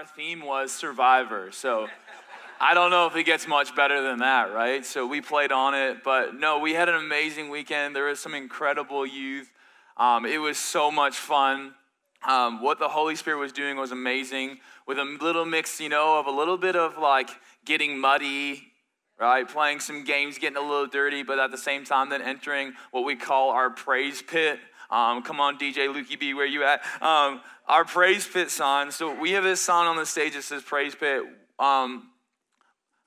Our theme was Survivor. So I don't know if it gets much better than that, right? So we played on it. But no, we had an amazing weekend. There was some incredible youth. Um, it was so much fun. Um, what the Holy Spirit was doing was amazing with a little mix, you know, of a little bit of like getting muddy, right? Playing some games, getting a little dirty, but at the same time, then entering what we call our praise pit. Um, come on, DJ Lukey B, where you at? Um, our praise pit sign. So we have this sign on the stage that says praise pit. Um,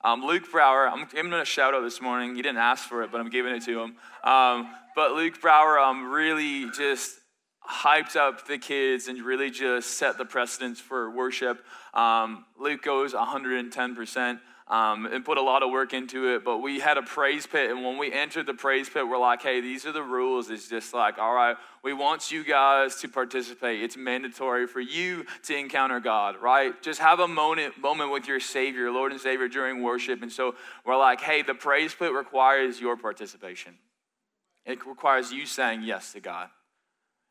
um, Luke Brower, I'm giving a shout out this morning. He didn't ask for it, but I'm giving it to him. Um, but Luke Brower um, really just hyped up the kids and really just set the precedence for worship. Um, Luke goes 110% um, and put a lot of work into it. But we had a praise pit, and when we entered the praise pit, we're like, hey, these are the rules. It's just like, all right, we want you guys to participate. It's mandatory for you to encounter God, right? Just have a moment, moment with your Savior, Lord and Savior, during worship. And so we're like, hey, the praise pit requires your participation. It requires you saying yes to God.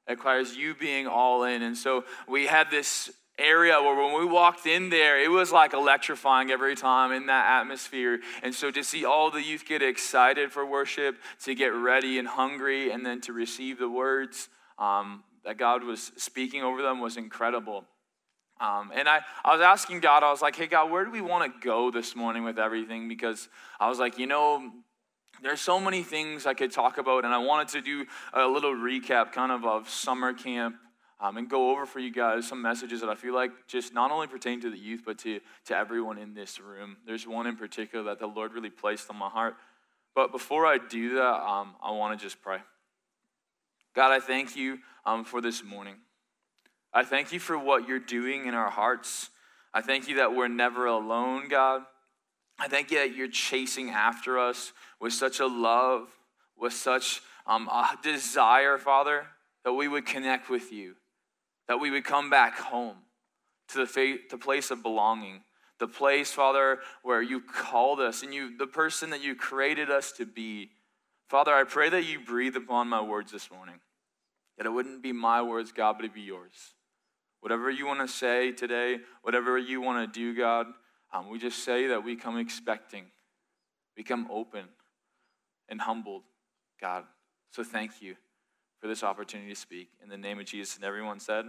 It requires you being all in. And so we had this area where when we walked in there, it was like electrifying every time in that atmosphere. And so to see all the youth get excited for worship, to get ready and hungry, and then to receive the words um, that God was speaking over them was incredible. Um, and I, I was asking God, I was like, hey, God, where do we want to go this morning with everything? Because I was like, you know, there's so many things I could talk about, and I wanted to do a little recap kind of of summer camp um, and go over for you guys some messages that I feel like just not only pertain to the youth, but to, to everyone in this room. There's one in particular that the Lord really placed on my heart. But before I do that, um, I want to just pray. God, I thank you um, for this morning. I thank you for what you're doing in our hearts. I thank you that we're never alone, God. I thank you that you're chasing after us with such a love, with such um, a desire, Father, that we would connect with you, that we would come back home to the, faith, the place of belonging, the place, Father, where you called us and you, the person that you created us to be. Father, I pray that you breathe upon my words this morning, that it wouldn't be my words, God, but it be yours. Whatever you want to say today, whatever you want to do, God, um, we just say that we come expecting, we come open and humbled, God. So thank you for this opportunity to speak. In the name of Jesus, and everyone said,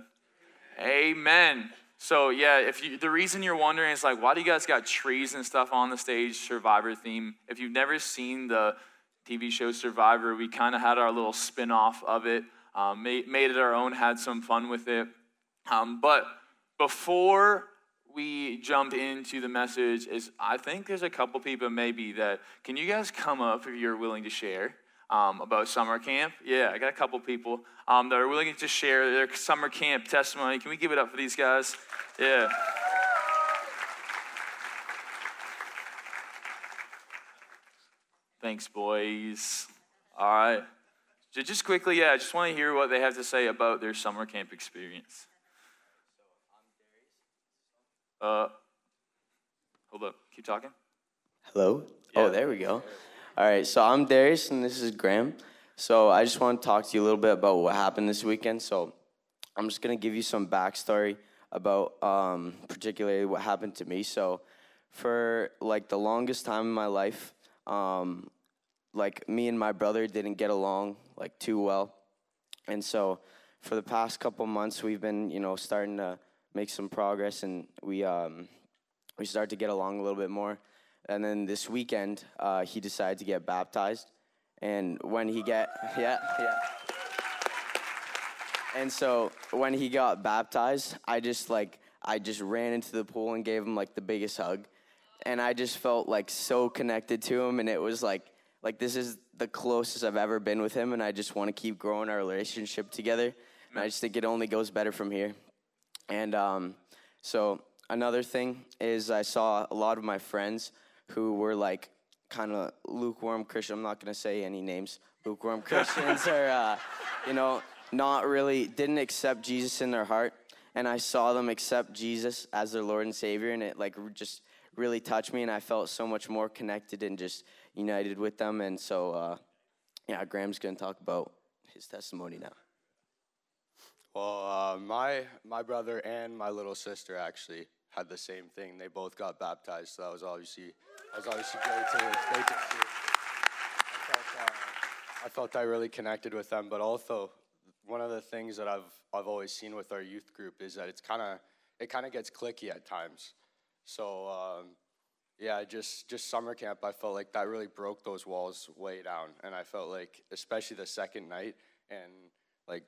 Amen. So yeah, if you the reason you're wondering is like, why do you guys got trees and stuff on the stage, Survivor theme? If you've never seen the TV show Survivor, we kind of had our little spin-off of it, um, made, made it our own, had some fun with it. Um, but before we jump into the message is I think there's a couple people maybe that can you guys come up if you're willing to share um, about summer camp? Yeah, I got a couple people um, that are willing to share their summer camp testimony. Can we give it up for these guys? Yeah. Thanks, boys. All right. Just quickly, yeah, I just want to hear what they have to say about their summer camp experience. Uh, hold up. Keep talking. Hello? Yeah. Oh, there we go. All right, so I'm Darius and this is Graham. So I just want to talk to you a little bit about what happened this weekend. So I'm just going to give you some backstory about um, particularly what happened to me. So for like the longest time in my life, um, like me and my brother didn't get along like too well. And so for the past couple months, we've been, you know, starting to make some progress and we um, we started to get along a little bit more. And then this weekend, uh, he decided to get baptized. And when he get yeah yeah. And so when he got baptized, I just like I just ran into the pool and gave him like the biggest hug. And I just felt like so connected to him and it was like like this is the closest I've ever been with him and I just want to keep growing our relationship together. And I just think it only goes better from here. And um, so another thing is I saw a lot of my friends who were like kind of lukewarm Christian. I'm not gonna say any names. Lukewarm Christians are, uh, you know, not really didn't accept Jesus in their heart, and I saw them accept Jesus as their Lord and Savior, and it like just really touched me, and I felt so much more connected and just united with them. And so, uh, yeah, Graham's gonna talk about his testimony now. Well, uh, my my brother and my little sister actually had the same thing. They both got baptized, so that was obviously that was obviously great to great to see. I felt, uh, I felt I really connected with them, but also one of the things that I've I've always seen with our youth group is that it's kind of it kind of gets cliquey at times. So um, yeah, just just summer camp, I felt like that really broke those walls way down, and I felt like especially the second night and like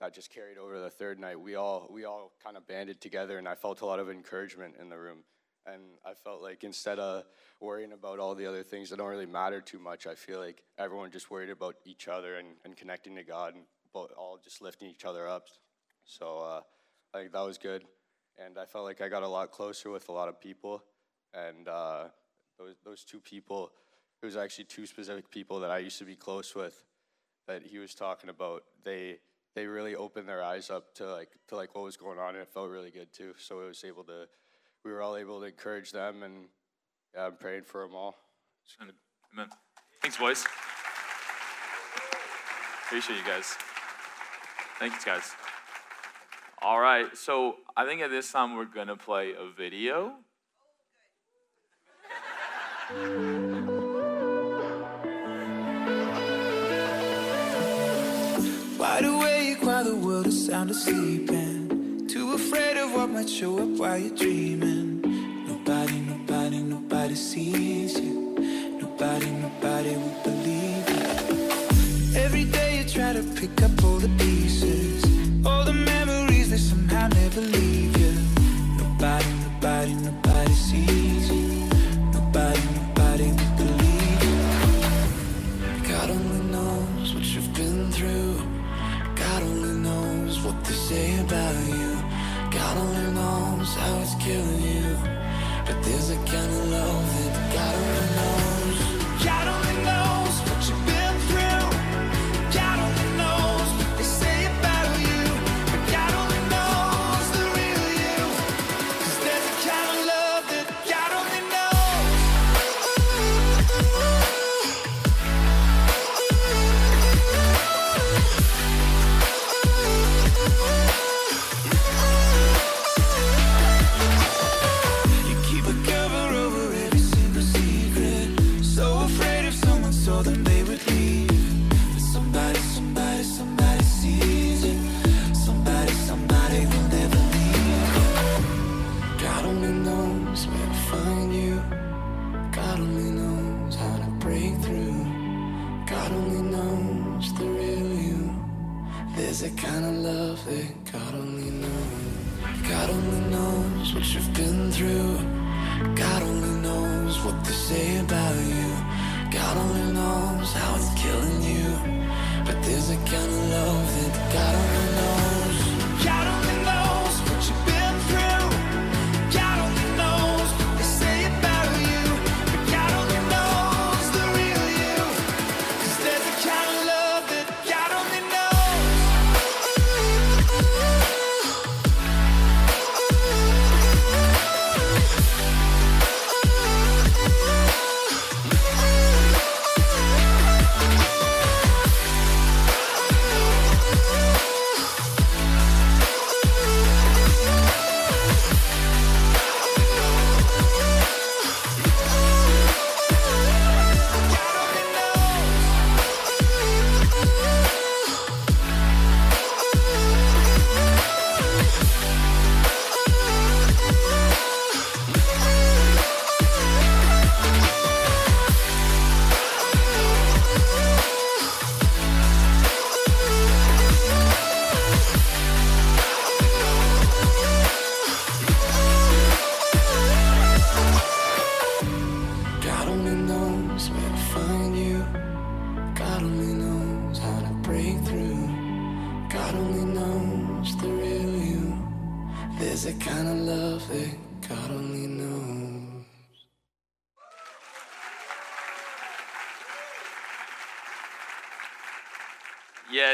that just carried over the third night. We all we all kind of banded together, and I felt a lot of encouragement in the room. And I felt like instead of worrying about all the other things that don't really matter too much, I feel like everyone just worried about each other and, and connecting to God and all just lifting each other up. So uh, I think that was good. And I felt like I got a lot closer with a lot of people. And uh, those, those two people, it was actually two specific people that I used to be close with that he was talking about. They they really opened their eyes up to like to like what was going on, and it felt really good too. So it was able to, we were all able to encourage them, and yeah, I'm praying for them all. Amen. Thanks, boys. Appreciate you guys. Thanks, guys. All right, so I think at this time we're gonna play a video. Oh, is sound Too afraid of what might show up while you're dreaming. Nobody, nobody, nobody sees you. Nobody, nobody will believe you. Every day you try to pick up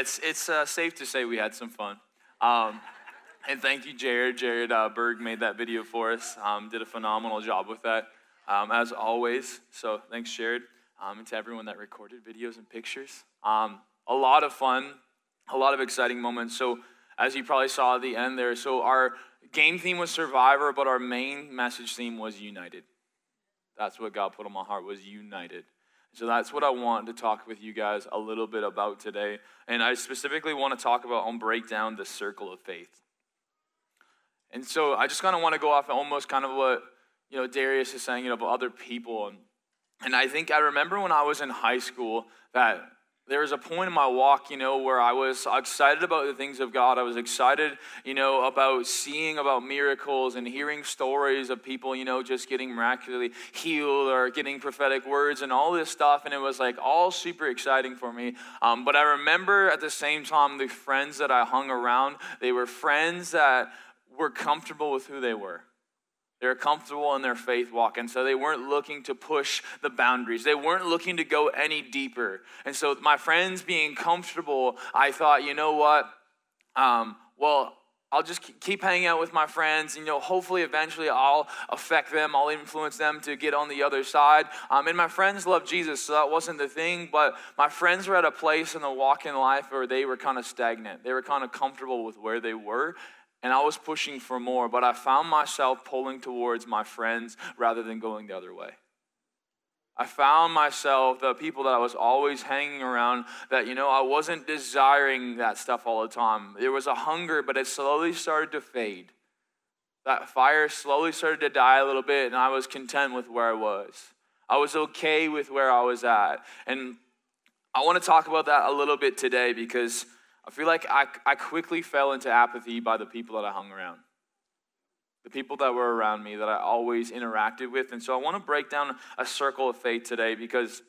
it's it's uh, safe to say we had some fun. Um, and thank you, Jared. Jared uh, Berg made that video for us. Um, did a phenomenal job with that, um, as always. So thanks, Jared, um, and to everyone that recorded videos and pictures. Um, a lot of fun, a lot of exciting moments. So as you probably saw at the end there, so our game theme was Survivor, but our main message theme was United. That's what God put on my heart was United. So that's what I want to talk with you guys a little bit about today. And I specifically want to talk about and break down the circle of faith. And so I just kind of want to go off almost kind of what you know Darius is saying, you know, about other people. And, and I think I remember when I was in high school that there was a point in my walk, you know, where I was excited about the things of God. I was excited, you know, about seeing about miracles and hearing stories of people, you know, just getting miraculously healed or getting prophetic words and all this stuff. And it was like all super exciting for me. Um, but I remember at the same time, the friends that I hung around, they were friends that were comfortable with who they were. They were comfortable in their faith walk, and so they weren't looking to push the boundaries. They weren't looking to go any deeper. And so, my friends being comfortable, I thought, you know what? Um, well, I'll just keep hanging out with my friends, and you know, hopefully, eventually, I'll affect them. I'll influence them to get on the other side. Um, and my friends love Jesus, so that wasn't the thing. But my friends were at a place in the walk in life where they were kind of stagnant. They were kind of comfortable with where they were, and I was pushing for more, but I found myself pulling towards my friends rather than going the other way. I found myself, the people that I was always hanging around, that, you know, I wasn't desiring that stuff all the time. There was a hunger, but it slowly started to fade. That fire slowly started to die a little bit, and I was content with where I was. I was okay with where I was at. And I want to talk about that a little bit today because I feel like I, I quickly fell into apathy by the people that I hung around, the people that were around me that I always interacted with. And so I want to break down a circle of faith today because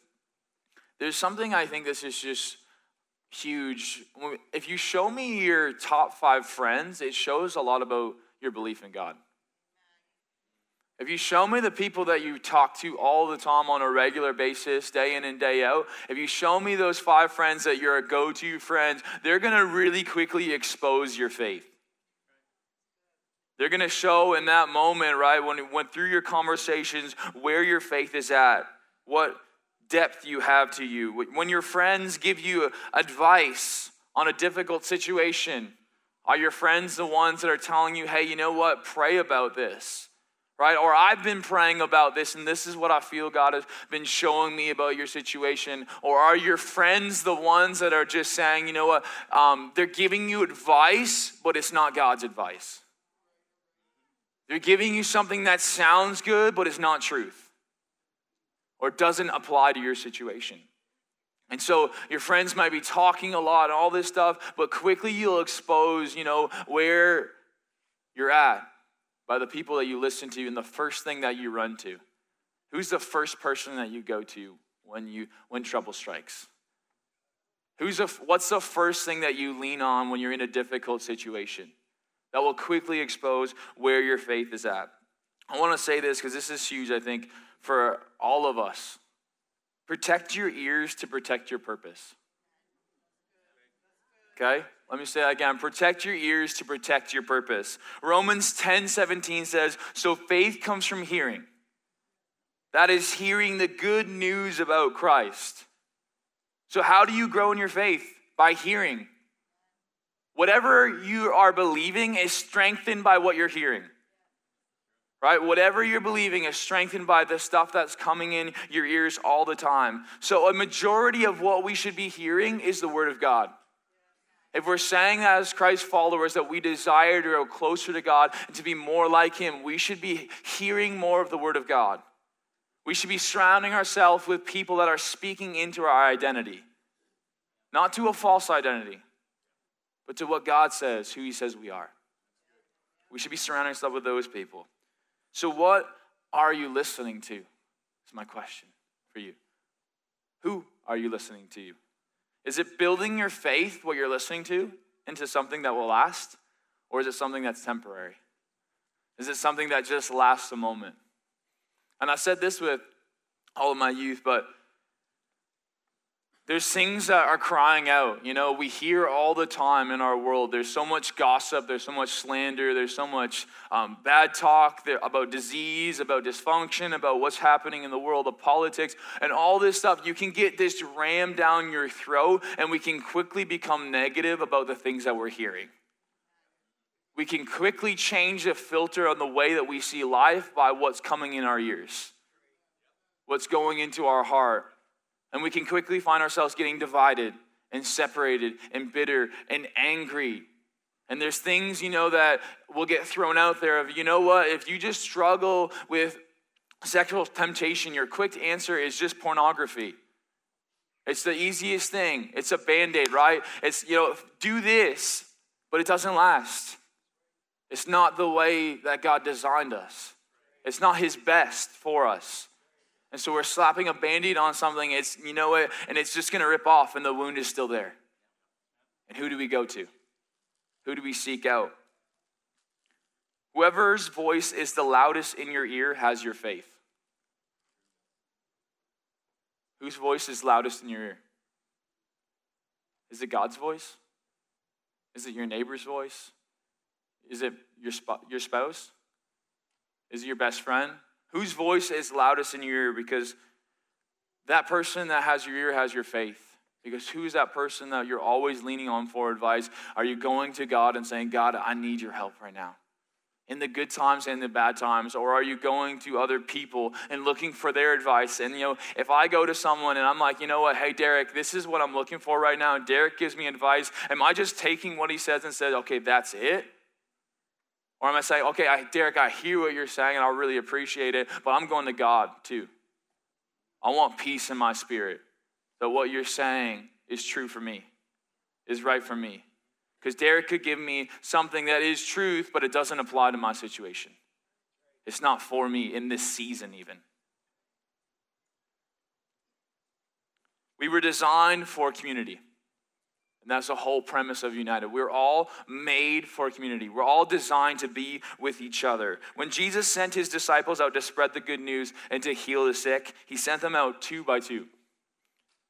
there's something I think this is just huge. If you show me your top five friends, it shows a lot about your belief in God. If you show me the people that you talk to all the time on a regular basis, day in and day out, if you show me those five friends that you're a go to friends, they're to really quickly expose your faith. They're to show in that moment, right, when went through your conversations, where your faith is at, what depth you have to you. When your friends give you advice on a difficult situation, are your friends the ones that are telling you, hey, you know what, pray about this? Right? Or I've been praying about this and this is what I feel God has been showing me about your situation. Or are your friends the ones that are just saying, you know what, um, they're giving you advice, but it's not God's advice? They're giving you something that sounds good, but it's not truth or doesn't apply to your situation. And so your friends might be talking a lot, and all this stuff, but quickly you'll expose, you know, where you're at by the people that you listen to and the first thing that you run to. Who's the first person that you go to when you when trouble strikes? Who's the, what's the first thing that you lean on when you're in a difficult situation? That will quickly expose where your faith is at. I want to say this because this is huge, I think, for all of us. Protect your ears to protect your purpose. Okay? Let me say that again. Protect your ears to protect your purpose. Romans 10 17 says, So faith comes from hearing. That is hearing the good news about Christ. So, how do you grow in your faith? By hearing. Whatever you are believing is strengthened by what you're hearing. Right? Whatever you're believing is strengthened by the stuff that's coming in your ears all the time. So, a majority of what we should be hearing is the Word of God. If we're saying that as Christ followers that we desire to grow closer to God and to be more like Him, we should be hearing more of the Word of God. We should be surrounding ourselves with people that are speaking into our identity, not to a false identity, but to what God says, who He says we are. We should be surrounding ourselves with those people. So, what are you listening to? Is my question for you. Who are you listening to? Is it building your faith, what you're listening to, into something that will last? Or is it something that's temporary? Is it something that just lasts a moment? And I said this with all of my youth, but there's things that are crying out. You know, we hear all the time in our world. There's so much gossip, there's so much slander, there's so much um, bad talk there, about disease, about dysfunction, about what's happening in the world of politics, and all this stuff. You can get this rammed down your throat, and we can quickly become negative about the things that we're hearing. We can quickly change the filter on the way that we see life by what's coming in our ears, what's going into our heart. And we can quickly find ourselves getting divided and separated and bitter and angry. And there's things, you know, that will get thrown out there of, you know what, if you just struggle with sexual temptation, your quick answer is just pornography. It's the easiest thing. It's a band aid, right? It's, you know, do this, but it doesn't last. It's not the way that God designed us, it's not His best for us. And so we're slapping a band-aid on something, it's you know it, and it's just gonna rip off, and the wound is still there. And who do we go to? Who do we seek out? Whoever's voice is the loudest in your ear has your faith. Whose voice is loudest in your ear? Is it God's voice? Is it your neighbor's voice? Is it your, sp- your spouse? Is it your best friend? Whose voice is loudest in your ear? Because that person that has your ear has your faith. Because who is that person that you're always leaning on for advice? Are you going to God and saying, God, I need your help right now? In the good times and the bad times? Or are you going to other people and looking for their advice? And, you know, if I go to someone and I'm like, you know what, hey, Derek, this is what I'm looking for right now, and Derek gives me advice, am I just taking what he says and said, okay, that's it? Or am I saying, okay, I, Derek, I hear what you're saying and I really appreciate it, but I'm going to God too. I want peace in my spirit that what you're saying is true for me, is right for me. Because Derek could give me something that is truth, but it doesn't apply to my situation. It's not for me in this season, even. We were designed for community. And that's the whole premise of United. We're all made for community. We're all designed to be with each other. When Jesus sent his disciples out to spread the good news and to heal the sick, he sent them out two by two.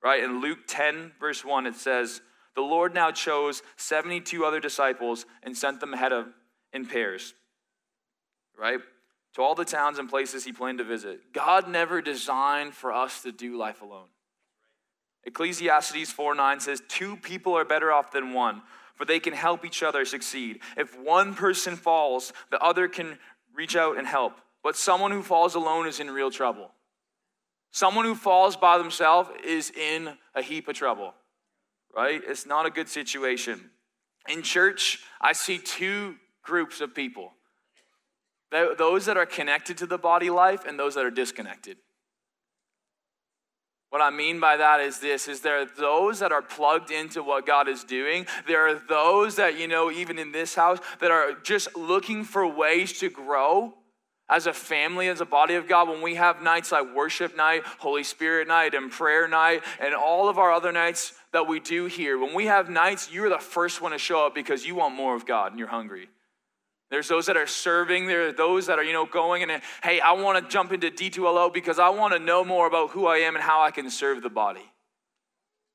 Right? In Luke 10, verse 1, it says, The Lord now chose 72 other disciples and sent them ahead of in pairs. Right? To all the towns and places he planned to visit. God never designed for us to do life alone. Ecclesiastes 4 9 says, Two people are better off than one, for they can help each other succeed. If one person falls, the other can reach out and help. But someone who falls alone is in real trouble. Someone who falls by themselves is in a heap of trouble, right? It's not a good situation. In church, I see two groups of people those that are connected to the body life and those that are disconnected. What I mean by that is this is there are those that are plugged into what God is doing. There are those that, you know, even in this house that are just looking for ways to grow as a family, as a body of God, when we have nights like worship night, Holy Spirit night, and prayer night, and all of our other nights that we do here, when we have nights, you're the first one to show up because you want more of God and you're hungry. There's those that are serving. There are those that are, you know, going and, hey, I want to jump into D2LO because I want to know more about who I am and how I can serve the body.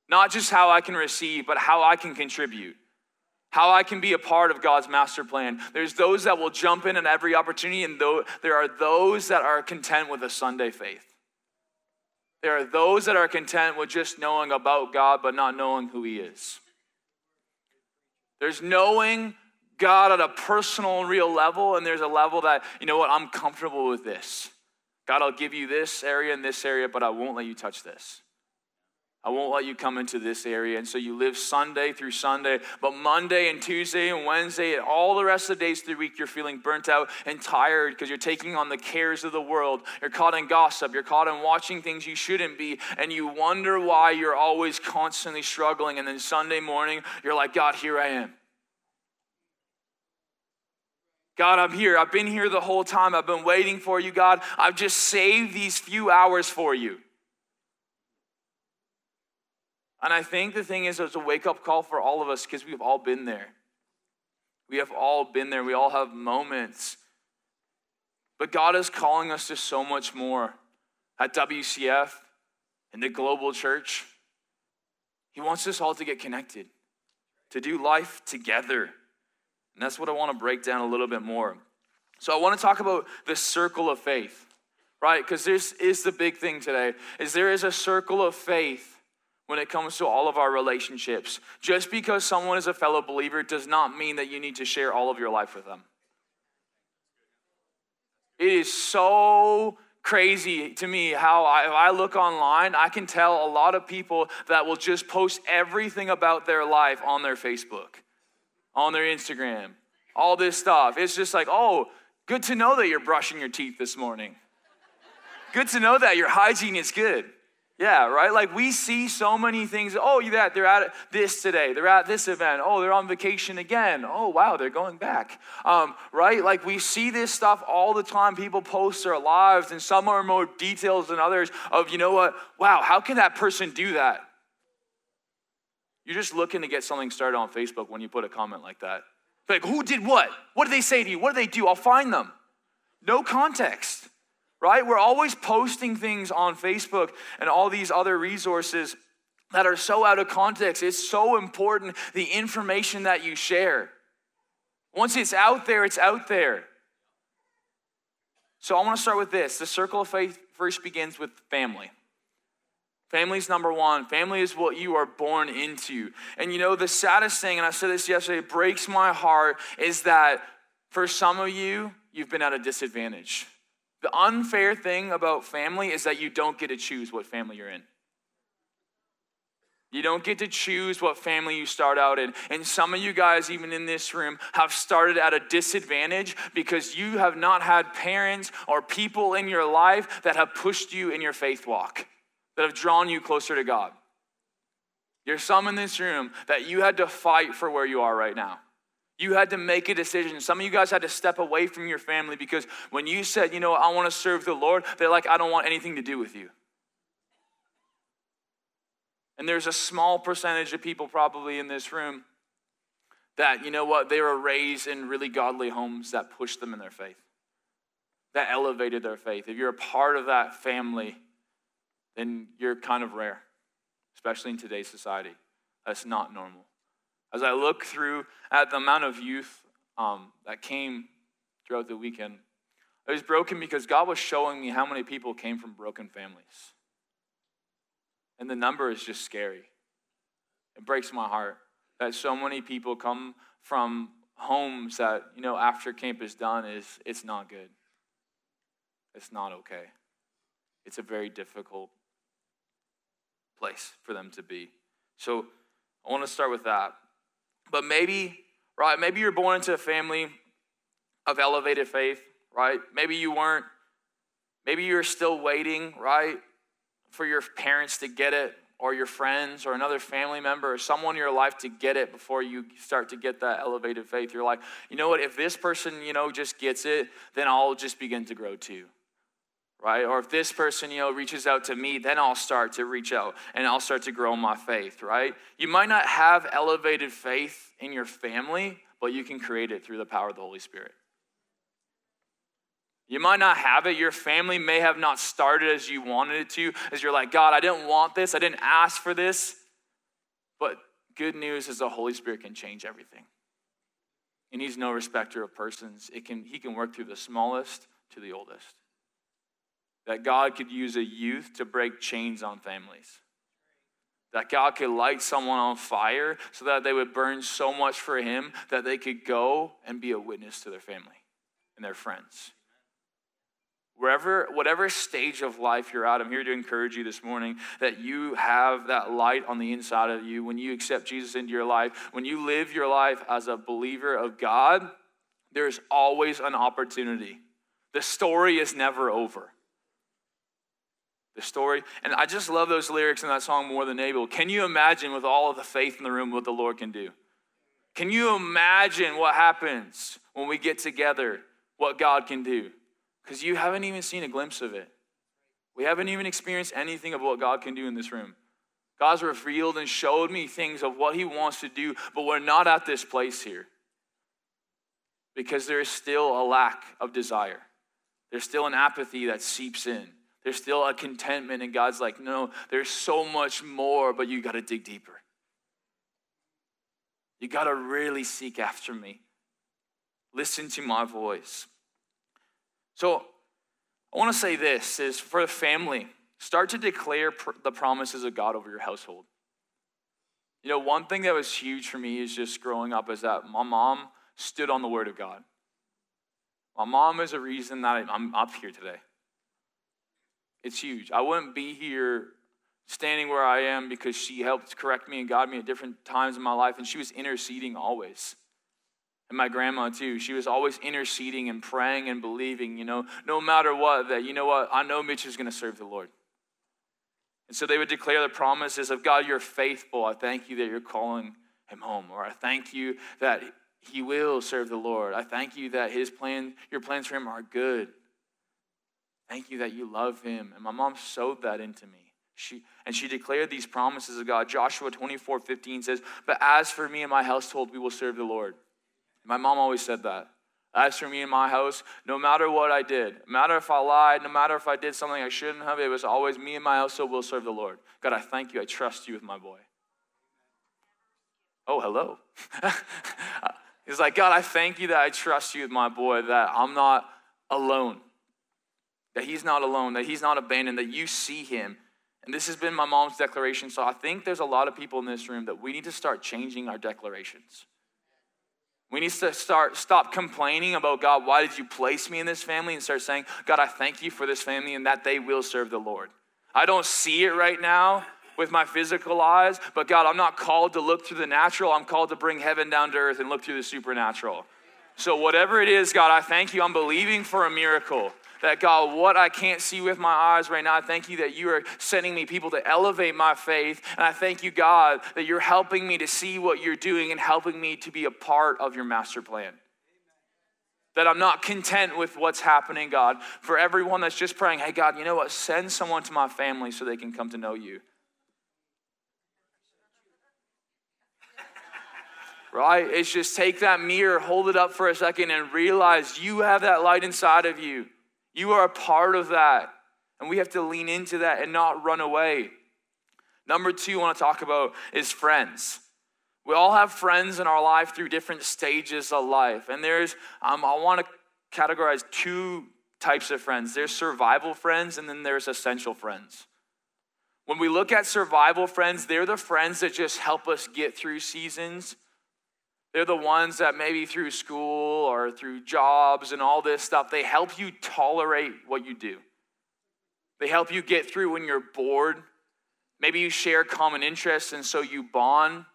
Not just how I can receive, but how I can contribute, how I can be a part of God's master plan. There's those that will jump in at every opportunity, and there are those that are content with a Sunday faith. There are those that are content with just knowing about God, but not knowing who He is. There's knowing God at a personal real level, and there's a level that, you know what, I'm comfortable with this. God, I'll give you this area and this area, but I won't let you touch this. I won't let you come into this area. And so you live Sunday through Sunday, but Monday and Tuesday and Wednesday and all the rest of the days through the week, you're feeling burnt out and tired because you're taking on the cares of the world. You're caught in gossip. You're caught in watching things you shouldn't be. And you wonder why you're always constantly struggling. And then Sunday morning, you're like, God, here I am. God, I'm here. I've been here the whole time. I've been waiting for you, God. I've just saved these few hours for you. And I think the thing is, it's a wake up call for all of us because we've all been there. We have all been there. We all have moments But God is calling us to so much more at WCF, and the global church. He wants us all to get connected, to do life together. And that's what I want to break down a little bit more. So I want to talk about the circle of faith, right? Because this is the big thing today, is there is a circle of faith when it comes to all of our relationships. Just because someone is a fellow believer does not mean that you need to share all of your life with them. It is so crazy to me how I, if I look online, I can tell a lot of people that will just post everything about their life on their Facebook, on their Instagram, all this stuff. It's just like, oh, good to know that you're brushing your teeth this morning. Good to know that your hygiene is good. Yeah, right? Like we see so many things. Oh, you that they're at this today. They're at this event. Oh, they're on vacation again. Oh, wow, they're going back. Um, right? Like we see this stuff all the time. People post their lives, and some are more details than others. Of you know what? Wow, how can that person do that? You're just looking to get something started on Facebook when you put a comment like that. Like, who did what? What did they say to you? What did they do? I'll find them. No context right? We're always posting things on Facebook and all these other resources that are so out of context. It's so important the information that you share. Once it's out there, it's out there. So I want to start with this. The circle of faith first begins with family. Family's number one. Family is what you are born into. And you know, the saddest thing, and I said this yesterday, it breaks my heart, is that for some of you, you've been at a disadvantage. The unfair thing about family is that you don't get to choose what family you're in. You don't get to choose what family you start out in. And some of you guys, even in this room, have started at a disadvantage because you have not had parents or people in your life that have pushed you in your faith walk, that have drawn you closer to God. There's some in this room that you had to fight for where you are right now. You had to make a decision. Some of you guys had to step away from your family because when you said, you know, I want to serve the Lord, they're like, I don't want anything to do with you. And there's a small percentage of people probably in this room that, you know what, they were raised in really godly homes that pushed them in their faith, that elevated their faith. If you're a part of that family, then you're kind of rare, especially in today's society. That's not normal. As I look through at the amount of youth um, that came throughout the weekend, it was broken because God was showing me how many people came from broken families. And the number is just scary. It breaks my heart that so many people come from homes that, you know, after camp is done is it's not good. It's not okay. It's a very difficult place for them to be. So I want to start with that. But maybe, right, maybe you're born into a family of elevated faith, right? Maybe you weren't. Maybe you're still waiting, right, for your parents to get it, or your friends, or another family member, or someone in your life to get it before you start to get that elevated faith. You're like, you know what, if this person, you know, just gets it, then I'll just begin to grow too right? Or if this person, you know, reaches out to me, then I'll start to reach out and I'll start to grow my faith, right? You might not have elevated faith in your family, but you can create it through the power of the Holy Spirit. You might not have it. Your family may have not started as you wanted it to, as you're like, God, I didn't want this. I didn't ask for this. But good news is the Holy Spirit can change everything. And He's no respecter of persons. It can, he can work through the smallest to the oldest that God could use a youth to break chains on families. That God could light someone on fire so that they would burn so much for Him that they could go and be a witness to their family and their friends. Wherever, whatever stage of life you're at, I'm here to encourage you this morning that you have that light on the inside of you when you accept Jesus into your life. When you live your life as a believer of God, there's always an opportunity. The story is never over the story. And I just love those lyrics in that song more than able. Can you imagine, with all of the faith in the room, what the Lord can do? Can you imagine what happens when we get together, what God can do? Because you haven't even seen a glimpse of it. We haven't even experienced anything of what God can do in this room. God's revealed and showed me things of what He wants to do, but we're not at this place here because there is still a lack of desire. There's still an apathy that seeps in. There's still a contentment, and God's like, no, there's so much more, but you got to dig deeper. You got to really seek after me. Listen to my voice. So, I want to say this is for the family, start to declare pr- the promises of God over your household. You know, one thing that was huge for me is just growing up is that my mom stood on the word of God. My mom is a reason that I'm up here today. It's huge. I wouldn't be here standing where I am because she helped correct me and guide me at different times in my life, and she was interceding always. And my grandma, too, she was always interceding and praying and believing, you know, no matter what, that, you know what, I know Mitch is going to serve the Lord. And so they would declare the promises of God, you're faithful. I thank you that you're calling him home. Or I thank you that he will serve the Lord. I thank you that his plan, your plans for him are good. Thank you that you love him. And my mom sowed that into me. She, and she declared these promises of God. Joshua 24 15 says, But as for me and my household, we will serve the Lord. My mom always said that. As for me and my house, no matter what I did, no matter if I lied, no matter if I did something I shouldn't have, it was always me and my household will serve the Lord. God, I thank you. I trust you with my boy. Oh, hello. He's like, God, I thank you that I trust you with my boy, that I'm not alone, that he's not alone, that he's not abandoned, that you see him. And this has been my mom's declaration. So I think there's a lot of people in this room that we need to start changing our declarations. We need to start stop complaining about God, why did you place me in this family? And start saying, God, I thank you for this family and that they will serve the Lord. I don't see it right now with my physical eyes, but God, I'm not called to look through the natural. I'm called to bring heaven down to earth and look through the supernatural. So, whatever it is, God, I thank you. I'm believing for a miracle that God, what I can't see with my eyes right now, I thank you that you are sending me people to elevate my faith. And I thank you, God, that you're helping me to see what you're doing and helping me to be a part of your master plan. That I'm not content with what's happening, God. For everyone that's just praying, hey, God, you know what? Send someone to my family so they can come to know you. right? It's just take that mirror, hold it up for a second, and realize you have that light inside of you. You are a part of that. And we have to lean into that and not run away. Number two, I want to talk about is friends. We all have friends in our life through different stages of life. And there's, um, I want to categorize two types of friends there's survival friends, and then there's essential friends. When we look at survival friends, they're the friends that just help us get through seasons they're the ones that maybe through school or through jobs and all this stuff, they help you tolerate what you do. They help you get through when you're bored. Maybe you share common interests and so you bond.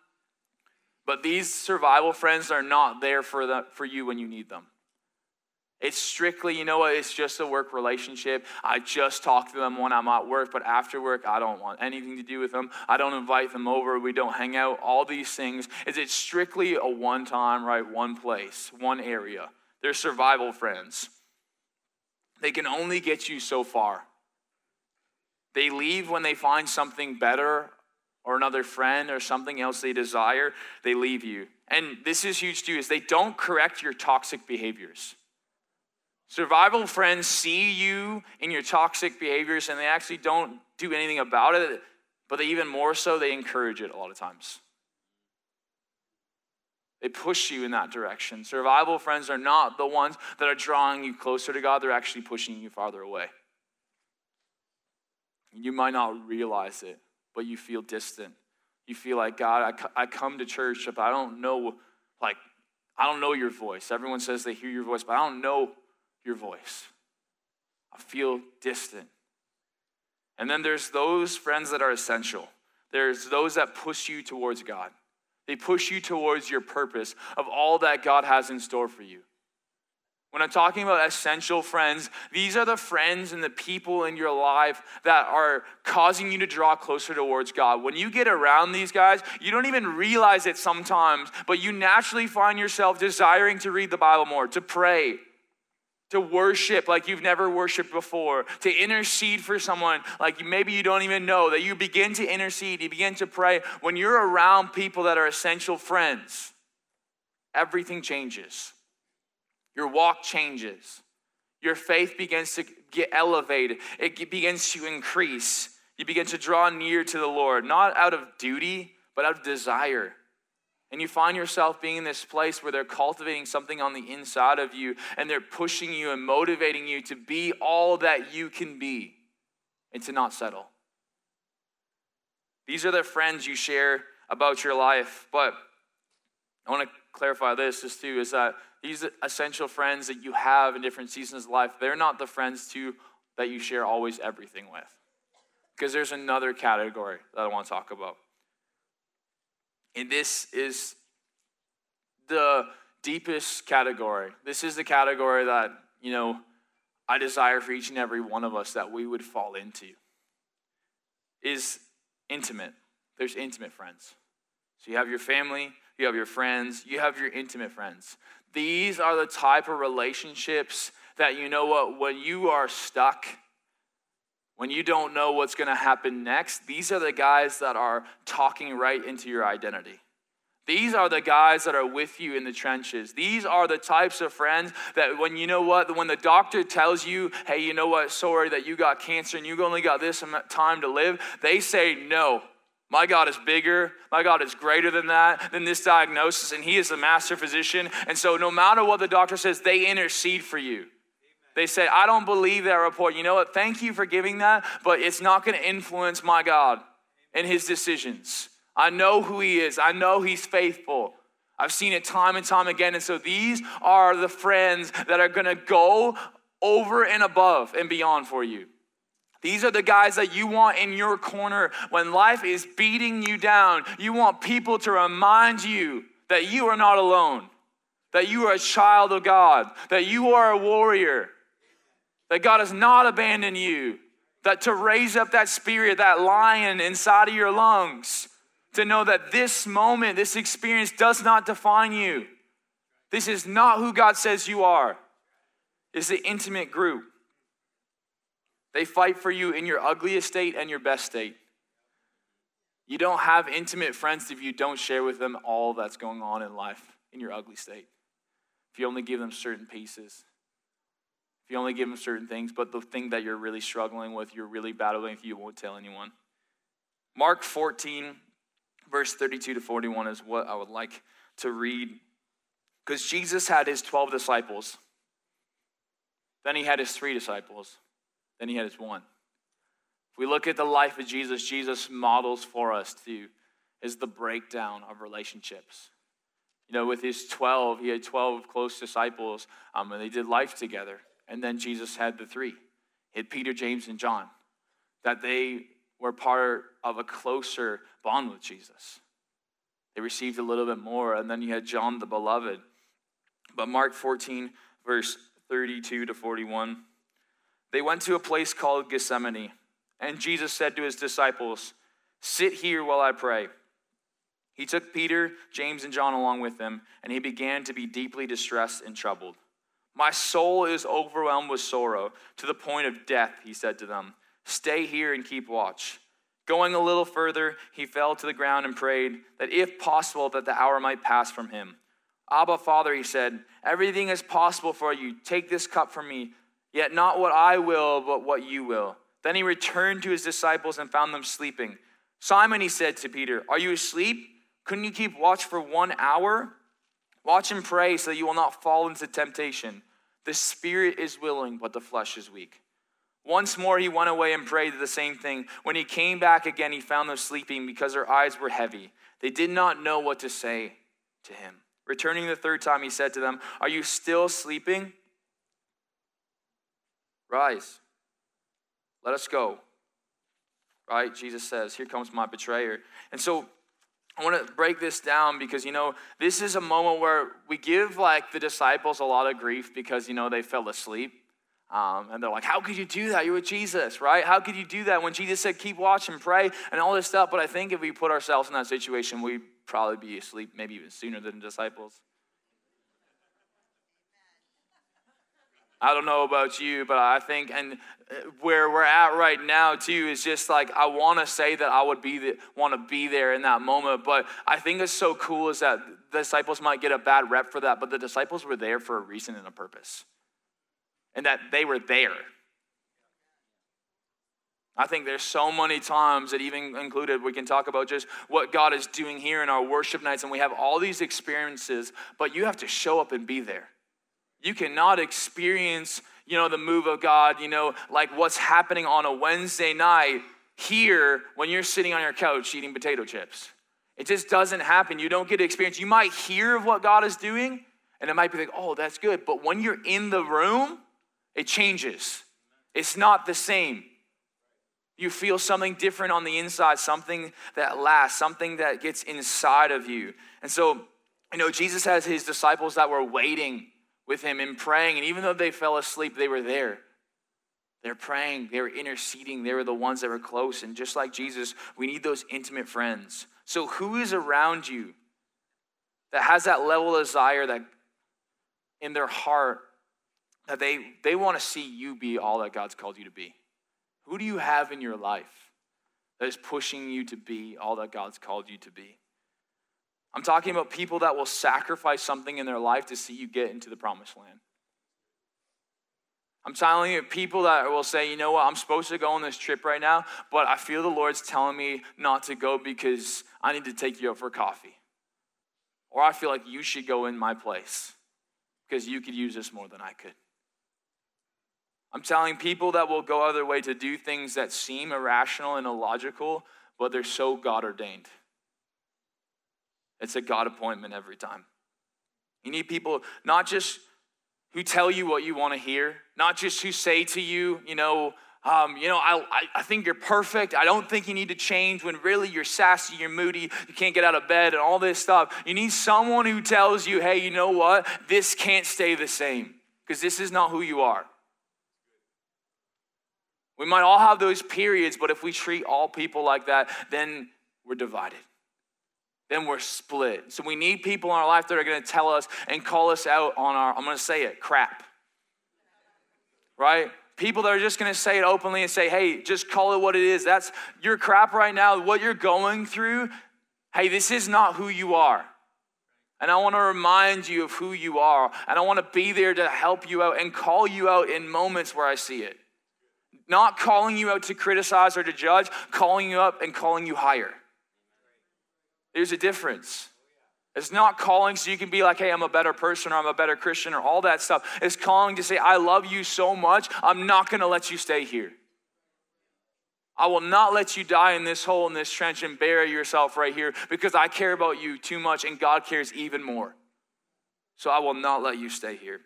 But these survival friends are not there for, the, for you when you need them. It's strictly, you know what, it's just a work relationship. I just talk to them when I'm at work, but after work, I don't want anything to do with them. I don't invite them over. We don't hang out. All these things. Is it strictly a one time, right? One place, one area. They're survival friends. They can only get you so far. They leave when they find something better or another friend or something else they desire. They leave you. And this is huge too, is they don't correct your toxic behaviors. Survival friends see you in your toxic behaviors and they actually don't do anything about it, but they even more so, they encourage it a lot of times. They push you in that direction. Survival friends are not the ones that are drawing you closer to God, they're actually pushing you farther away. You might not realize it, but you feel distant. You feel like, God, I, I come to church, but I don't know, like, I don't know your voice. Everyone says they hear your voice, but I don't know your voice. I feel distant. And then there's those friends that are essential. There's those that push you towards God. They push you towards your purpose of all that God has in store for you. When I'm talking about essential friends, these are the friends and the people in your life that are causing you to draw closer towards God. When you get around these guys, you don't even realize it sometimes, but you naturally find yourself desiring to read the Bible more, to pray, to worship like you've never worshiped before, to intercede for someone like maybe you don't even know, that you begin to intercede, you begin to pray. When you're around people that are essential friends, everything changes. Your walk changes. Your faith begins to get elevated, it begins to increase. You begin to draw near to the Lord, not out of duty, but out of desire. And you find yourself being in this place where they're cultivating something on the inside of you and they're pushing you and motivating you to be all that you can be and to not settle. These are the friends you share about your life. But I want to clarify this just too is that these essential friends that you have in different seasons of life, they're not the friends too that you share always everything with. Because there's another category that I want to talk about. And this is the deepest category. This is the category that, you know, I desire for each and every one of us that we would fall into. Is intimate. There's intimate friends. So you have your family, you have your friends, you have your intimate friends. These are the type of relationships that you know what, when you are stuck, when you don't know what's going to happen next, these are the guys that are talking right into your identity. These are the guys that are with you in the trenches. These are the types of friends that when you know what, when the doctor tells you, hey, you know what, sorry that you got cancer and you only got this time to live, they say no. My God is bigger. My God is greater than that, than this diagnosis, and He is the master physician. And so, no matter what the doctor says, they intercede for you. They say, I don't believe that report. You know what? Thank you for giving that, but it's not going to influence my God and His decisions. I know who He is, I know He's faithful. I've seen it time and time again. And so, these are the friends that are going to go over and above and beyond for you. These are the guys that you want in your corner when life is beating you down. You want people to remind you that you are not alone, that you are a child of God, that you are a warrior, that God has not abandoned you, that to raise up that spirit, that lion inside of your lungs, to know that this moment, this experience does not define you. This is not who God says you are. It's the intimate group. They fight for you in your ugliest state and your best state. You don't have intimate friends if you don't share with them all that's going on in life in your ugly state. If you only give them certain pieces, if you only give them certain things, but the thing that you're really struggling with, you're really battling, with, you won't tell anyone. Mark 14, verse 32 to 41 is what I would like to read. Because Jesus had his 12 disciples, then he had his three disciples. Then he had his one. If we look at the life of Jesus, Jesus models for us too, is the breakdown of relationships. You know, with his 12, he had 12 close disciples, um, and they did life together. And then Jesus had the three. He had Peter, James, and John, that they were part of a closer bond with Jesus. They received a little bit more. And then you had John the beloved. But Mark 14, verse 32 to 41. They went to a place called Gethsemane, and Jesus said to his disciples, Sit here while I pray. He took Peter, James, and John along with him, and he began to be deeply distressed and troubled. My soul is overwhelmed with sorrow to the point of death, he said to them. Stay here and keep watch. Going a little further, he fell to the ground and prayed that if possible that the hour might pass from him. Abba, Father, he said, everything is possible for you. Take this cup from me, yet not what I will, but what you will. Then he returned to his disciples and found them sleeping. Simon, he said to Peter, Are you asleep? Couldn't you keep watch for one hour? Watch and pray so that you will not fall into temptation. The spirit is willing, but the flesh is weak. Once more he went away and prayed the same thing. When he came back again, he found them sleeping because their eyes were heavy. They did not know what to say to him. Returning the third time, he said to them, Are you still sleeping? Rise, let us go. Right? Jesus says, Here comes my betrayer. And so I want to break this down because, you know, this is a moment where we give like the disciples a lot of grief because, you know, they fell asleep. Um, and they're like, How could you do that? You're with Jesus, right? How could you do that when Jesus said, Keep watch and pray and all this stuff? But I think if we put ourselves in that situation, we'd probably be asleep maybe even sooner than the disciples. I don't know about you, but I think, and uh, where we're at right now too is just like I want to say that I would be want to be there in that moment, but I think it's so cool is that the disciples might get a bad rep for that, but the disciples were there for a reason and a purpose. and that they were there. I think there's so many times that even included we can talk about just what God is doing here in our worship nights and we have all these experiences, but you have to show up and be there. You cannot experience, you know, the move of God, you know, like what's happening on a Wednesday night here when you're sitting on your couch eating potato chips. It just doesn't happen. You don't get to experience. You might hear of what God is doing, and it might be like, oh, that's good. But when you're in the room, it changes. It's not the same. You feel something different on the inside, something that lasts, something that gets inside of you. And so, you know, Jesus has his disciples that were waiting with him in praying, and even though they fell asleep, they were there. They're praying, they were interceding, they were the ones that were close. And just like Jesus, we need those intimate friends. So, who is around you that has that level of desire that in their heart that they, they want to see you be all that God's called you to be? Who do you have in your life that is pushing you to be all that God's called you to be? I'm talking about people that will sacrifice something in their life to see you get into the promised land. I'm telling you, people that will say, you know what, I'm supposed to go on this trip right now, but I feel the Lord's telling me not to go because I need to take you out for coffee. Or I feel like you should go in my place because you could use this more than I could. I'm telling people that will go other way to do things that seem irrational and illogical, but they're so God ordained. It's a God appointment every time. You need people not just who tell you what you want to hear, not just who say to you, you know, um, you know, I, I think you're perfect. I don't think you need to change when really you're sassy, you're moody, you can't get out of bed, and all this stuff. You need someone who tells you, hey, you know what? This can't stay the same because this is not who you are. We might all have those periods, but if we treat all people like that, then we're divided. Then we're split. So we need people in our life that are going to tell us and call us out on our, I'm going to say it, crap. Right? People that are just going to say it openly and say, hey, just call it what it is. That's your crap right now, what you're going through. Hey, this is not who you are. And I want to remind you of who you are. And I want to be there to help you out and call you out in moments where I see it. Not calling you out to criticize or to judge, calling you up and calling you higher. There's a difference. It's not calling so you can be like, hey, I'm a better person or I'm a better Christian or all that stuff. It's calling to say, I love you so much, I'm not going to let you stay here. I will not let you die in this hole, in this trench, and bury yourself right here because I care about you too much and God cares even more. So I will not let you stay here.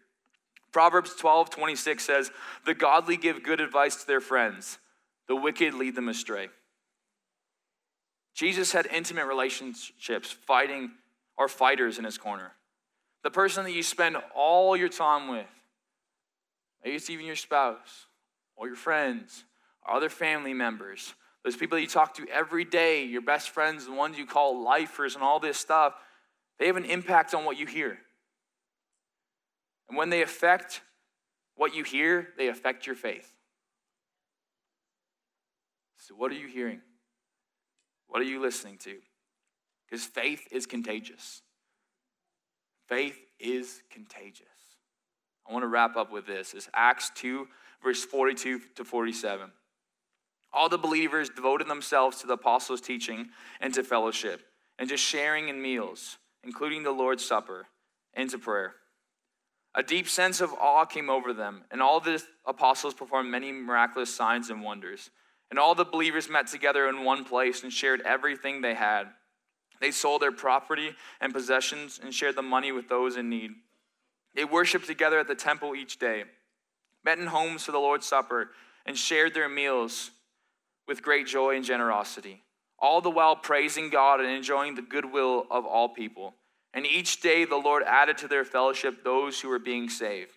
Proverbs 12, 26 says, The godly give good advice to their friends, the wicked lead them astray. Jesus had intimate relationships, fighting or fighters in his corner. The person that you spend all your time with, maybe it's even your spouse or your friends or other family members, those people that you talk to every day, your best friends, the ones you call lifers, and all this stuff, they have an impact on what you hear. And when they affect what you hear, they affect your faith. So, what are you hearing? What are you listening to? Because faith is contagious. Faith is contagious. I want to wrap up with this. It's Acts 2, verse 42 to 47. All the believers devoted themselves to the apostles' teaching and to fellowship, and to sharing in meals, including the Lord's Supper, and to prayer. A deep sense of awe came over them, and all the apostles performed many miraculous signs and wonders. And all the believers met together in one place and shared everything they had. They sold their property and possessions and shared the money with those in need. They worshiped together at the temple each day, met in homes for the Lord's Supper, and shared their meals with great joy and generosity, all the while praising God and enjoying the goodwill of all people. And each day the Lord added to their fellowship those who were being saved.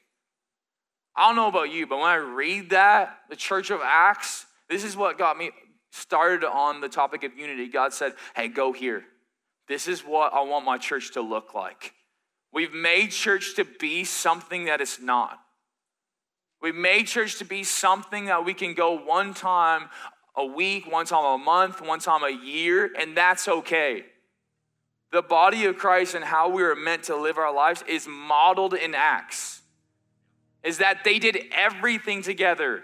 I don't know about you, but when I read that, the church of Acts, this is what got me started on the topic of unity. God said, Hey, go here. This is what I want my church to look like. We've made church to be something that it's not. We've made church to be something that we can go one time a week, one time a month, one time a year, and that's okay. The body of Christ and how we are meant to live our lives is modeled in Acts. is that they did everything together.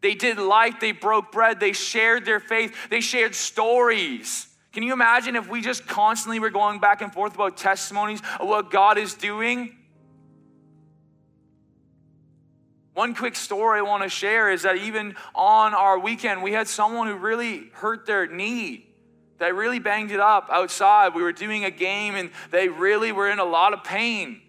They did life, they broke bread, they shared their faith, they shared stories. Can you imagine if we just constantly were going back and forth about testimonies of what God is doing? One quick story I want to share is that even on our weekend, we had someone who really hurt their knee. They really banged it up outside. We were doing a game and they really were in a lot of pain.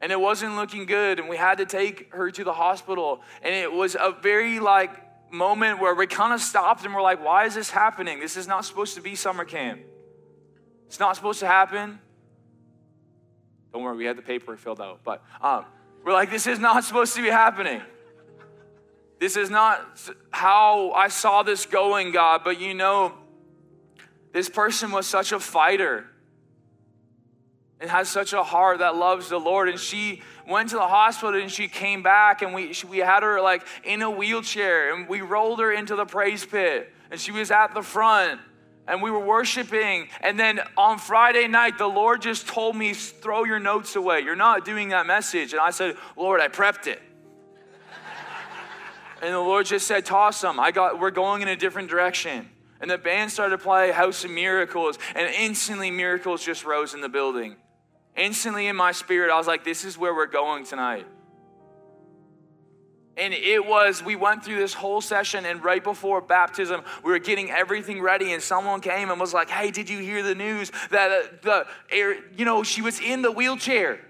And it wasn't looking good, and we had to take her to the hospital. And it was a very like moment where we kind of stopped and we're like, why is this happening? This is not supposed to be summer camp. It's not supposed to happen. Don't worry, we had the paper filled out. But um, we're like, this is not supposed to be happening. This is not how I saw this going, God. But you know, this person was such a fighter and has such a heart that loves the Lord. And she went to the hospital and she came back, and we, we had her like in a wheelchair, and we rolled her into the praise pit, and she was at the front. And we were worshiping. And then on Friday night, the Lord just told me, throw your notes away. You're not doing that message. And I said, Lord, I prepped it. and the Lord just said, toss them. I got, we're going in a different direction. And the band started to play House of Miracles, and instantly miracles just rose in the building. Instantly in my spirit, I was like, this is where we're going tonight. And it was, we went through this whole session, and right before baptism, we were getting everything ready, and someone came and was like, Hey, did you hear the news that uh, the, you know, she was in the wheelchair,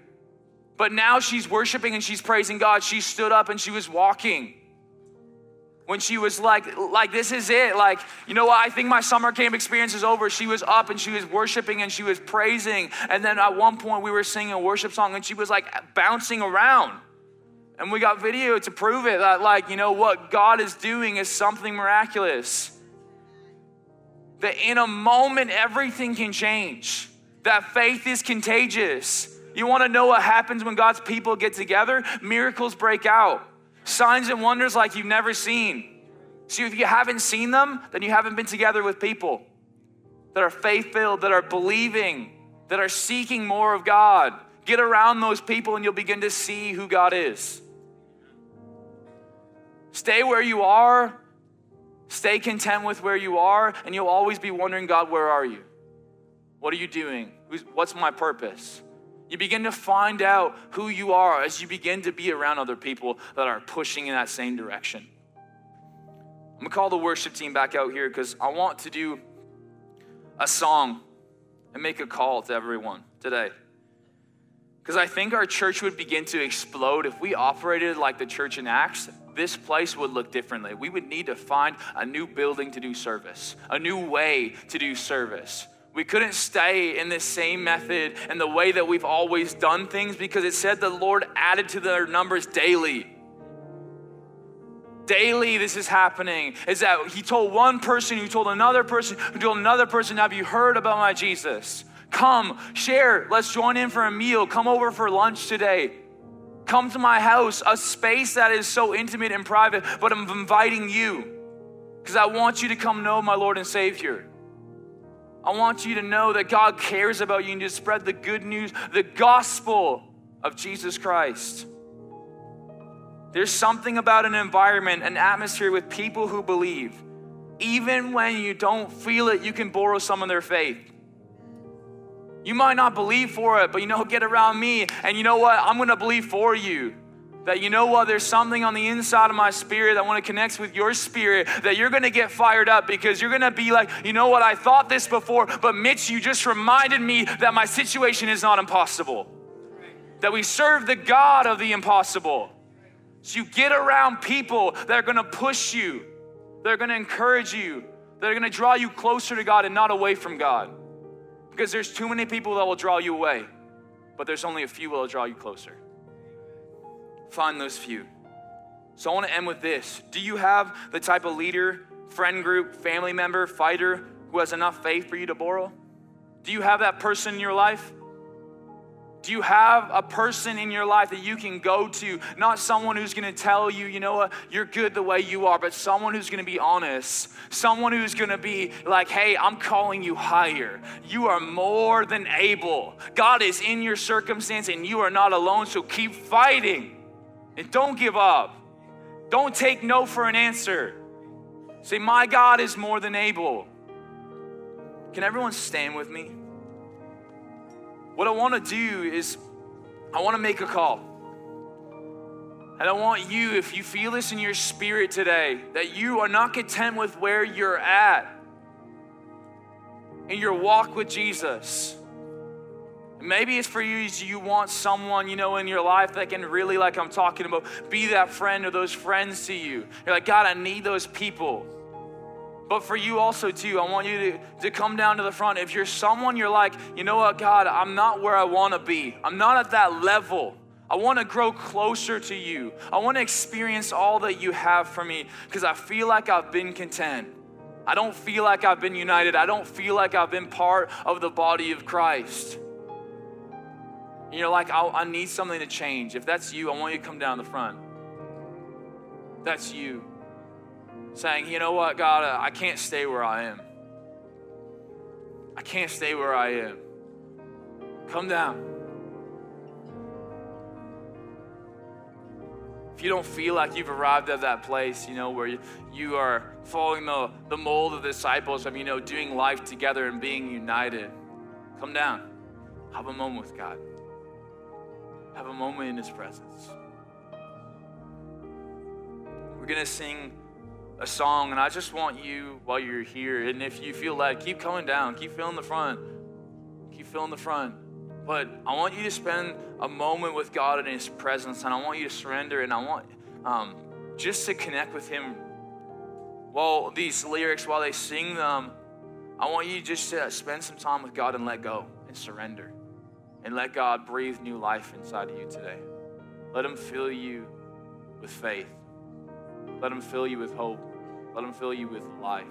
but now she's worshiping and she's praising God. She stood up and she was walking. When she was like, like, this is it. Like, you know what? I think my summer camp experience is over. She was up and she was worshiping and she was praising. And then at one point, we were singing a worship song and she was like bouncing around. And we got video to prove it that, like, you know, what God is doing is something miraculous. That in a moment, everything can change. That faith is contagious. You want to know what happens when God's people get together? Miracles break out, signs and wonders like you've never seen. See, if you haven't seen them, then you haven't been together with people that are faith filled, that are believing, that are seeking more of God. Get around those people and you'll begin to see who God is. Stay where you are. Stay content with where you are, and you'll always be wondering, God, where are you? What are you doing? What's my purpose? You begin to find out who you are as you begin to be around other people that are pushing in that same direction. I'm gonna call the worship team back out here because I want to do a song and make a call to everyone today. Because I think our church would begin to explode if we operated like the church in Acts this place would look differently. We would need to find a new building to do service, a new way to do service. We couldn't stay in this same method and the way that we've always done things because it said the Lord added to their numbers daily. Daily, this is happening. Is that He told one person, who told another person, who told another person, Have you heard about my Jesus? Come, share, let's join in for a meal. Come over for lunch today. Come to my house, a space that is so intimate and private, but I'm inviting you because I want you to come know my Lord and Savior. I want you to know that God cares about you and to spread the good news, the gospel of Jesus Christ. There's something about an environment, an atmosphere with people who believe. Even when you don't feel it, you can borrow some of their faith. You might not believe for it, but you know, get around me, and you know what? I'm gonna believe for you. That you know what? There's something on the inside of my spirit that want to connect with your spirit that you're gonna get fired up because you're gonna be like, you know what? I thought this before, but Mitch, you just reminded me that my situation is not impossible. That we serve the God of the impossible. So you get around people that are gonna push you, that are gonna encourage you, that are gonna draw you closer to God and not away from God. Because there's too many people that will draw you away, but there's only a few that will draw you closer. Find those few. So I want to end with this. Do you have the type of leader, friend group, family member, fighter who has enough faith for you to borrow? Do you have that person in your life? Do you have a person in your life that you can go to? Not someone who's going to tell you, you know what, you're good the way you are, but someone who's going to be honest. Someone who's going to be like, hey, I'm calling you higher. You are more than able. God is in your circumstance and you are not alone, so keep fighting and don't give up. Don't take no for an answer. Say, my God is more than able. Can everyone stand with me? What I want to do is, I want to make a call. And I want you, if you feel this in your spirit today, that you are not content with where you're at in your walk with Jesus. Maybe it's for you, you want someone, you know, in your life that can really, like I'm talking about, be that friend or those friends to you. You're like, God, I need those people. But for you also, too, I want you to, to come down to the front. If you're someone you're like, you know what, God, I'm not where I want to be, I'm not at that level. I want to grow closer to you. I want to experience all that you have for me because I feel like I've been content. I don't feel like I've been united. I don't feel like I've been part of the body of Christ. And you're like, I need something to change. If that's you, I want you to come down the front. That's you saying, you know what, God, uh, I can't stay where I am. I can't stay where I am. Come down. If you don't feel like you've arrived at that place, you know, where you, you are following the, the mold of the disciples of, you know, doing life together and being united, come down. Have a moment with God. Have a moment in His presence. We're going to sing a song, and I just want you while you're here, and if you feel led, keep coming down, keep filling the front, keep filling the front. But I want you to spend a moment with God in His presence, and I want you to surrender, and I want um, just to connect with Him. While these lyrics, while they sing them, I want you just to spend some time with God and let go and surrender, and let God breathe new life inside of you today. Let Him fill you with faith. Let Him fill you with hope. Let Him fill you with life.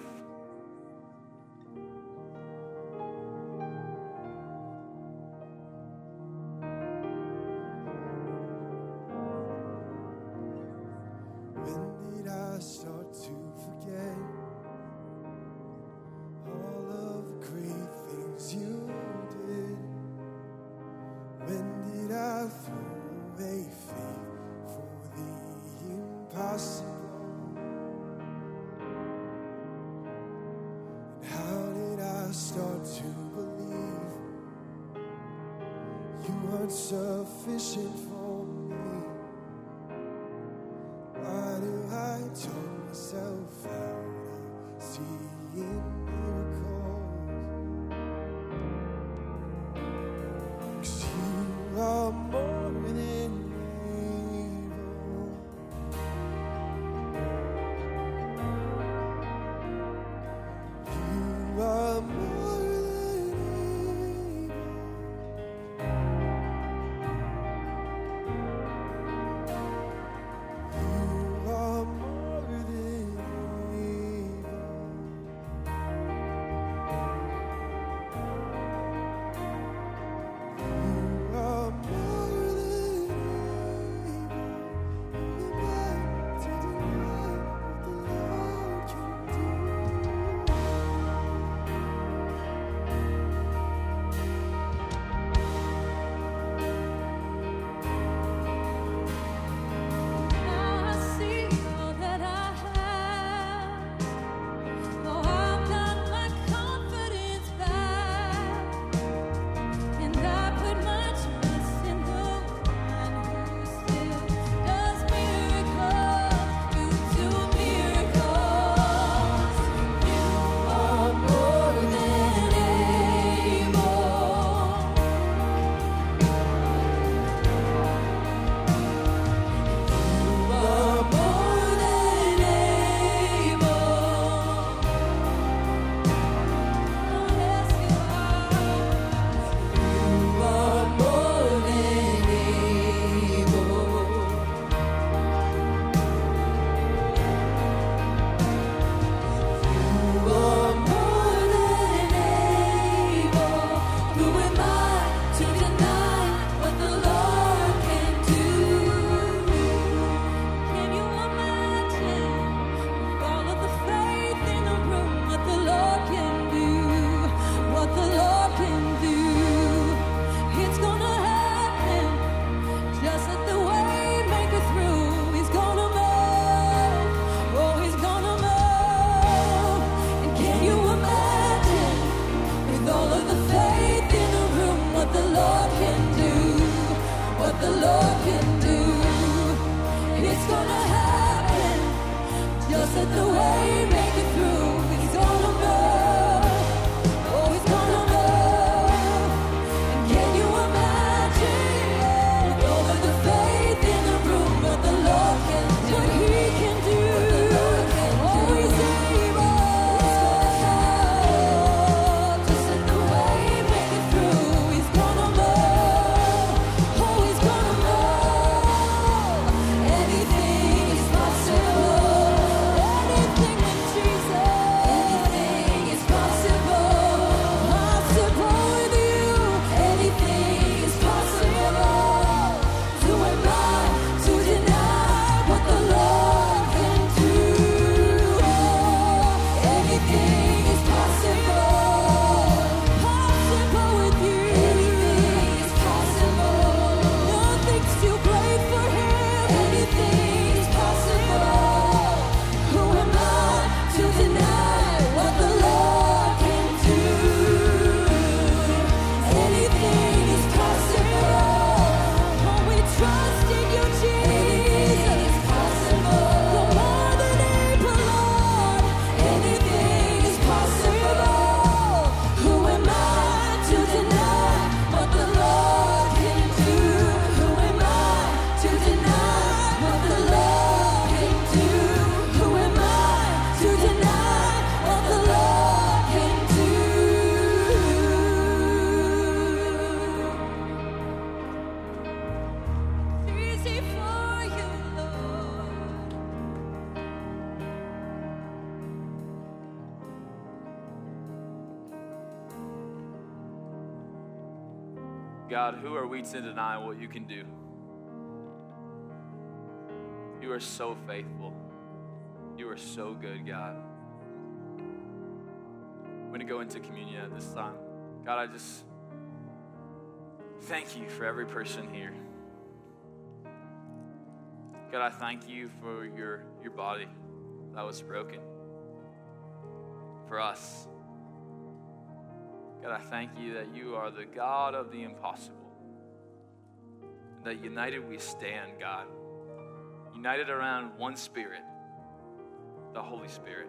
God, who are we to deny what you can do? You are so faithful. You are so good, God. I'm going to go into communion at this time. God, I just thank you for every person here. God, I thank you for your, your body that was broken for us. God, I thank you that you are the God of the impossible. That united we stand, God. United around one Spirit, the Holy Spirit.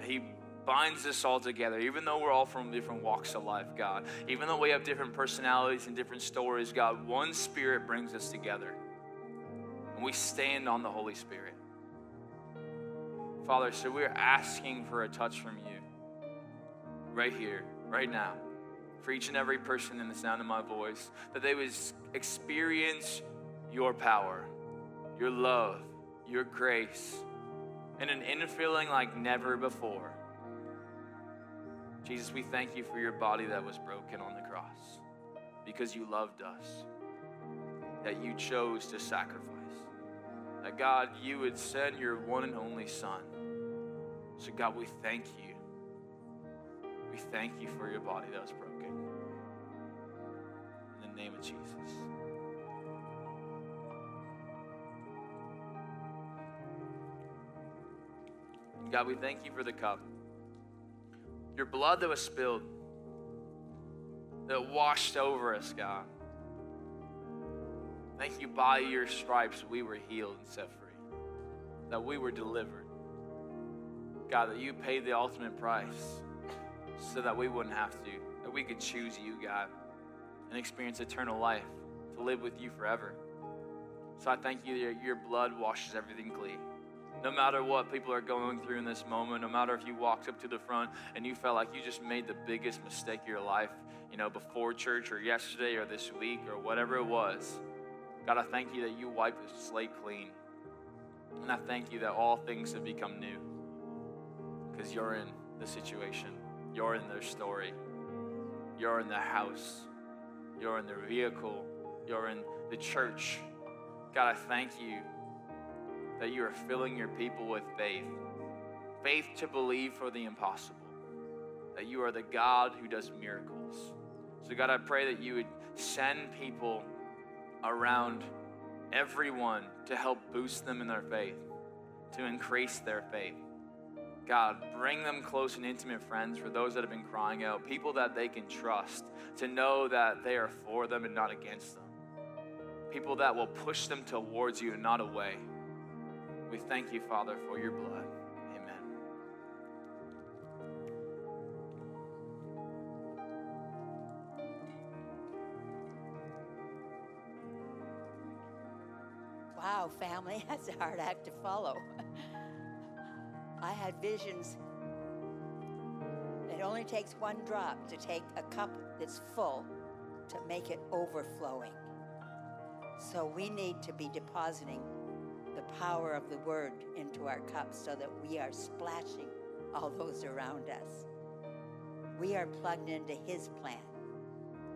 He binds us all together, even though we're all from different walks of life, God. Even though we have different personalities and different stories, God, one Spirit brings us together. And we stand on the Holy Spirit. Father, so we're asking for a touch from you right here, right now, for each and every person in the sound of my voice, that they would experience your power, your love, your grace, and an infilling like never before. Jesus, we thank you for your body that was broken on the cross because you loved us, that you chose to sacrifice, that God, you would send your one and only Son. So, God, we thank you. We thank you for your body that was broken. The name of Jesus. God, we thank you for the cup. Your blood that was spilled, that washed over us, God. Thank you, by your stripes, we were healed and set free, that we were delivered. God, that you paid the ultimate price so that we wouldn't have to, that we could choose you, God, and experience eternal life, to live with you forever. So I thank you that your blood washes everything clean. No matter what people are going through in this moment, no matter if you walked up to the front and you felt like you just made the biggest mistake of your life, you know, before church or yesterday or this week or whatever it was, God, I thank you that you wiped the slate clean. And I thank you that all things have become new because you're in the situation, you're in their story, you're in the house, you're in their vehicle, you're in the church. God, I thank you that you are filling your people with faith faith to believe for the impossible, that you are the God who does miracles. So, God, I pray that you would send people around everyone to help boost them in their faith, to increase their faith. God, bring them close and intimate friends for those that have been crying out, people that they can trust, to know that they are for them and not against them. people that will push them towards you and not away. We thank you, Father, for your blood. Amen. Wow, family, that's a hard act to follow. I had visions. It only takes one drop to take a cup that's full to make it overflowing. So we need to be depositing the power of the word into our cups so that we are splashing all those around us. We are plugged into his plan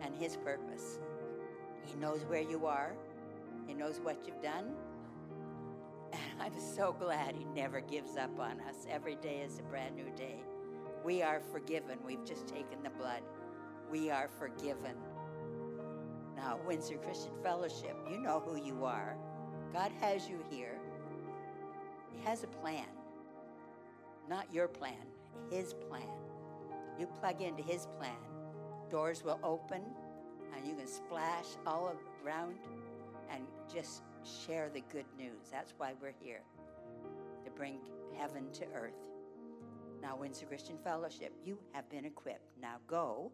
and his purpose. He knows where you are. He knows what you've done. I'm so glad He never gives up on us. Every day is a brand new day. We are forgiven. We've just taken the blood. We are forgiven. Now, Windsor Christian Fellowship, you know who you are. God has you here. He has a plan. Not your plan, His plan. You plug into His plan, doors will open, and you can splash all around and just share the good news. That's why we're here, to bring heaven to earth. Now, Windsor Christian Fellowship, you have been equipped. Now go